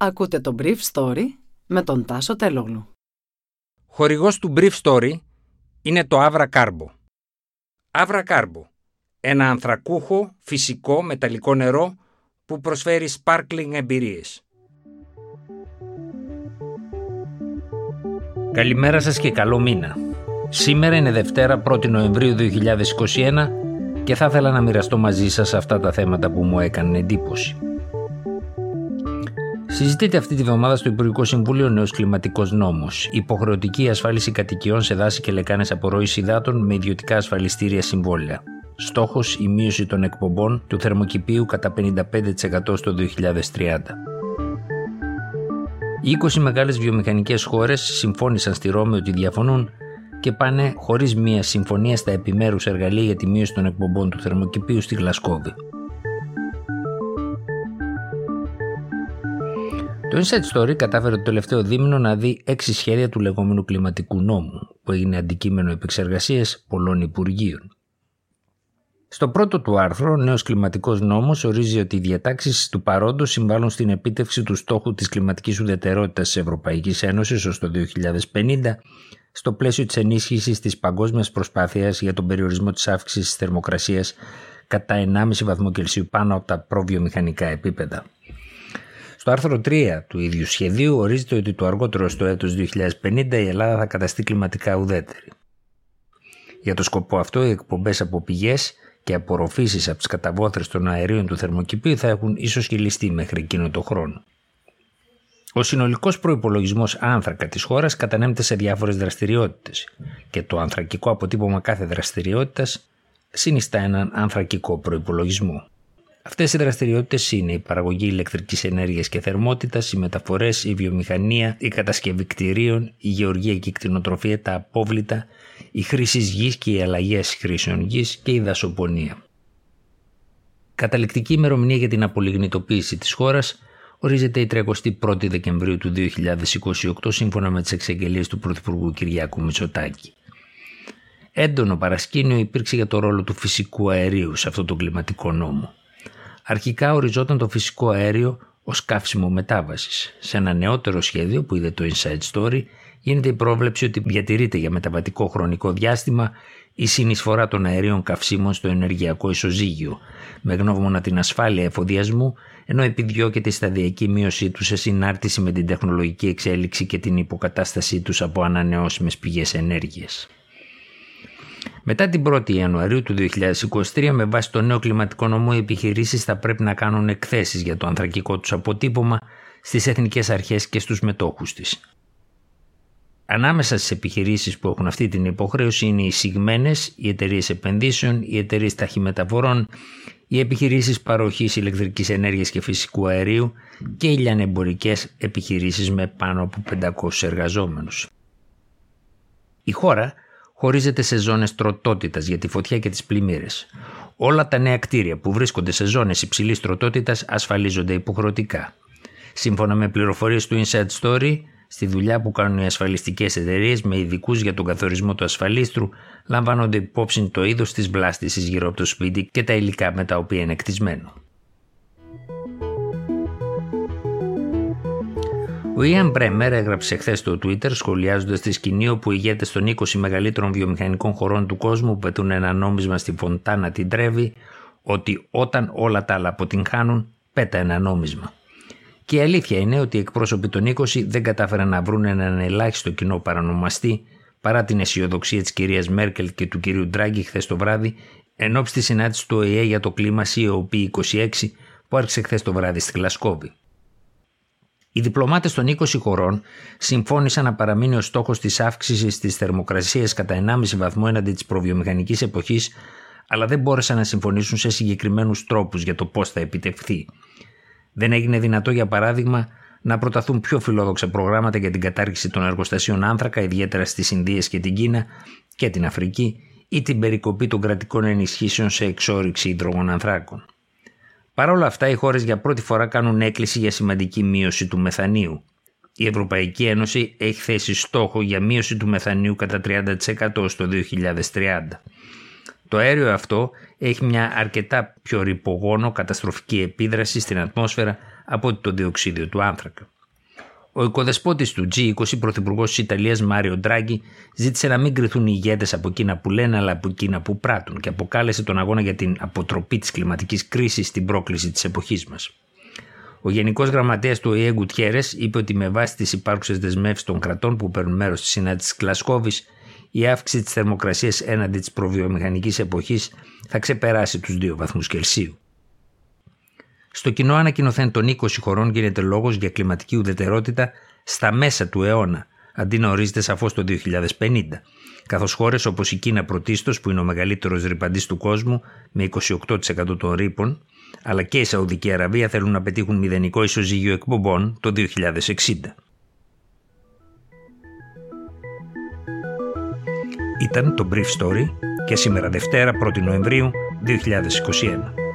Ακούτε το Brief Story με τον Τάσο Τελόγλου. Χορηγός του Brief Story είναι το Avra Carbo. Avra Carbo, ένα ανθρακούχο, φυσικό, μεταλλικό νερό που προσφέρει sparkling εμπειρίες. Καλημέρα σας και καλό μήνα. Σήμερα είναι Δευτέρα 1η Νοεμβρίου 2021 και θα ήθελα να μοιραστώ μαζί σας αυτά τα θέματα που μου έκαναν εντύπωση. Συζητείται αυτή τη βδομάδα στο Υπουργικό Συμβούλιο ο νέος κλιματικός νόμος. Υποχρεωτική ασφάλιση κατοικιών σε δάση και λεκάνες απορρόηση υδάτων με ιδιωτικά ασφαλιστήρια συμβόλαια. Στόχος η μείωση των εκπομπών του θερμοκηπίου κατά 55% στο 2030. Οι 20 μεγάλες βιομηχανικές χώρες συμφώνησαν στη Ρώμη ότι διαφωνούν και πάνε χωρίς μία συμφωνία στα επιμέρους εργαλεία για τη μείωση των εκπομπών του θερμοκηπίου στη Γλασκόβη. Το Inside Story κατάφερε το τελευταίο δίμηνο να δει έξι σχέδια του λεγόμενου κλιματικού νόμου, που έγινε αντικείμενο επεξεργασίας πολλών υπουργείων. Στο πρώτο του άρθρο, ο νέος κλιματικός νόμος ορίζει ότι οι διατάξεις του παρόντος συμβάλλουν στην επίτευξη του στόχου της κλιματικής ουδετερότητας της Ευρωπαϊκής Ένωσης ως το 2050, στο πλαίσιο της ενίσχυσης της παγκόσμιας προσπάθειας για τον περιορισμό της αύξησης της θερμοκρασίας κατά 1,5 βαθμό Κελσίου πάνω από τα προβιομηχανικά επίπεδα. Στο άρθρο 3 του ίδιου σχεδίου ορίζεται ότι το αργότερο στο έτος 2050 η Ελλάδα θα καταστεί κλιματικά ουδέτερη. Για το σκοπό αυτό οι εκπομπές από πηγές και απορροφήσεις από τις καταβόθρες των αερίων του θερμοκηπίου θα έχουν ισοσχελιστεί μέχρι εκείνο το χρόνο. Ο συνολικός προϋπολογισμός άνθρακα της χώρας κατανέμεται σε διάφορες δραστηριότητες και το ανθρακικό αποτύπωμα κάθε δραστηριότητας συνιστά έναν ανθρακικό προϋπολογισμό. Αυτές οι δραστηριότητες είναι η παραγωγή ηλεκτρικής ενέργειας και θερμότητας, οι μεταφορές, η βιομηχανία, η κατασκευή κτηρίων, η γεωργία και η κτηνοτροφία, τα απόβλητα, η χρήση γης και οι αλλαγέ χρήσεων γης και η δασοπονία. Καταληκτική ημερομηνία για την απολιγνητοποίηση της χώρας ορίζεται η 31η Δεκεμβρίου του 2028 σύμφωνα με τις εξαγγελίες του Πρωθυπουργού Κυριάκου Μητσοτάκη. Έντονο παρασκήνιο υπήρξε για το ρόλο του φυσικού αερίου σε αυτό το κλιματικό νόμο. Αρχικά οριζόταν το φυσικό αέριο ως καύσιμο μετάβασης. Σε ένα νεότερο σχέδιο που είδε το Inside Story, γίνεται η πρόβλεψη ότι διατηρείται για μεταβατικό χρονικό διάστημα η συνεισφορά των αερίων καυσίμων στο ενεργειακό ισοζύγιο, με γνώμονα την ασφάλεια εφοδιασμού, ενώ επιδιώκεται η σταδιακή μείωσή του σε συνάρτηση με την τεχνολογική εξέλιξη και την υποκατάστασή τους από ανανεώσιμες πηγές ενέργειας. Μετά την 1η Ιανουαρίου του 2023, με βάση το νέο κλιματικό νομό, οι επιχειρήσεις θα πρέπει να κάνουν εκθέσεις για το ανθρακικό τους αποτύπωμα στις εθνικές αρχές και στους μετόχους της. Ανάμεσα στις επιχειρήσεις που έχουν αυτή την υποχρέωση είναι οι συγμένες, οι εταιρείες επενδύσεων, οι εταιρείες ταχυμεταφορών, οι επιχειρήσεις παροχής ηλεκτρικής ενέργειας και φυσικού αερίου και οι λιανεμπορικές επιχειρήσεις με πάνω από 500 εργαζόμενους. Η χώρα χωρίζεται σε ζώνες τροτότητας για τη φωτιά και τις πλημμύρες. Όλα τα νέα κτίρια που βρίσκονται σε ζώνες υψηλής τροτότητας ασφαλίζονται υποχρεωτικά. Σύμφωνα με πληροφορίες του Inside Story, στη δουλειά που κάνουν οι ασφαλιστικές εταιρείες με ειδικούς για τον καθορισμό του ασφαλίστρου, λαμβάνονται υπόψη το είδος της βλάστησης γύρω από το σπίτι και τα υλικά με τα οποία είναι κτισμένο. Ο Ιαν Μπρέμερ έγραψε χθες στο Twitter σχολιάζοντας τη σκηνή όπου ηγέτες των 20 μεγαλύτερων βιομηχανικών χωρών του κόσμου που πετούν ένα νόμισμα στη φωντάνα την τρέβει ότι όταν όλα τα άλλα αποτυγχάνουν πέτα ένα νόμισμα. Και η αλήθεια είναι ότι οι εκπρόσωποι των 20 δεν κατάφεραν να βρουν έναν ελάχιστο κοινό παρανομαστή παρά την αισιοδοξία της κυρίας Μέρκελ και του κυρίου Ντράγκη χθες το βράδυ εν ώψη της συνάντησης του ΟΗΕ για το κλίμα COP26 που άρχισε χθες το βράδυ στη Γλασκόβη. Οι διπλωμάτες των 20 χωρών συμφώνησαν να παραμείνει ο στόχος της αύξησης της θερμοκρασίας κατά 1,5 βαθμό έναντι της προβιομηχανικής εποχής, αλλά δεν μπόρεσαν να συμφωνήσουν σε συγκεκριμένους τρόπους για το πώς θα επιτευχθεί. Δεν έγινε δυνατό, για παράδειγμα, να προταθούν πιο φιλόδοξα προγράμματα για την κατάργηση των εργοστασίων άνθρακα, ιδιαίτερα στις Ινδίες και την Κίνα και την Αφρική, ή την περικοπή των κρατικών ενισχύσεων σε εξόριξη υδρογονανθράκων. Παρ' όλα αυτά, οι χώρες για πρώτη φορά κάνουν έκκληση για σημαντική μείωση του μεθανίου. Η Ευρωπαϊκή Ένωση έχει θέσει στόχο για μείωση του μεθανίου κατά 30% στο 2030. Το αέριο αυτό έχει μια αρκετά πιο ρηπογόνο καταστροφική επίδραση στην ατμόσφαιρα από το διοξίδιο του άνθρακα. Ο οικοδεσπότης του G20, πρωθυπουργός της Ιταλίας Μάριο Ντράγκη, ζήτησε να μην κρυθούν οι ηγέτες από εκείνα που λένε αλλά από εκείνα που πράττουν και αποκάλεσε τον αγώνα για την αποτροπή της κλιματικής κρίσης στην πρόκληση της εποχής μας. Ο Γενικός Γραμματέας του ΟΗΕ Γκουτιέρες είπε ότι με βάση τις υπάρχουσες δεσμεύσεις των κρατών που παίρνουν μέρος στη συνάντηση της Γλασκόβη, η αύξηση της θερμοκρασίας έναντι της προβιομηχανικής εποχής θα ξεπεράσει τους 2 βαθμούς Κελσίου. Στο κοινό ανακοινωθέν των 20 χωρών γίνεται λόγος για κλιματική ουδετερότητα στα μέσα του αιώνα, αντί να ορίζεται σαφώς το 2050, καθώς χώρες όπως η Κίνα πρωτίστως, που είναι ο μεγαλύτερος ρηπαντής του κόσμου, με 28% των ρήπων, αλλά και η Σαουδική Αραβία θέλουν να πετύχουν μηδενικό ισοζύγιο εκπομπών το 2060. Ήταν το Brief Story και σήμερα Δευτέρα 1η Νοεμβρίου 2021.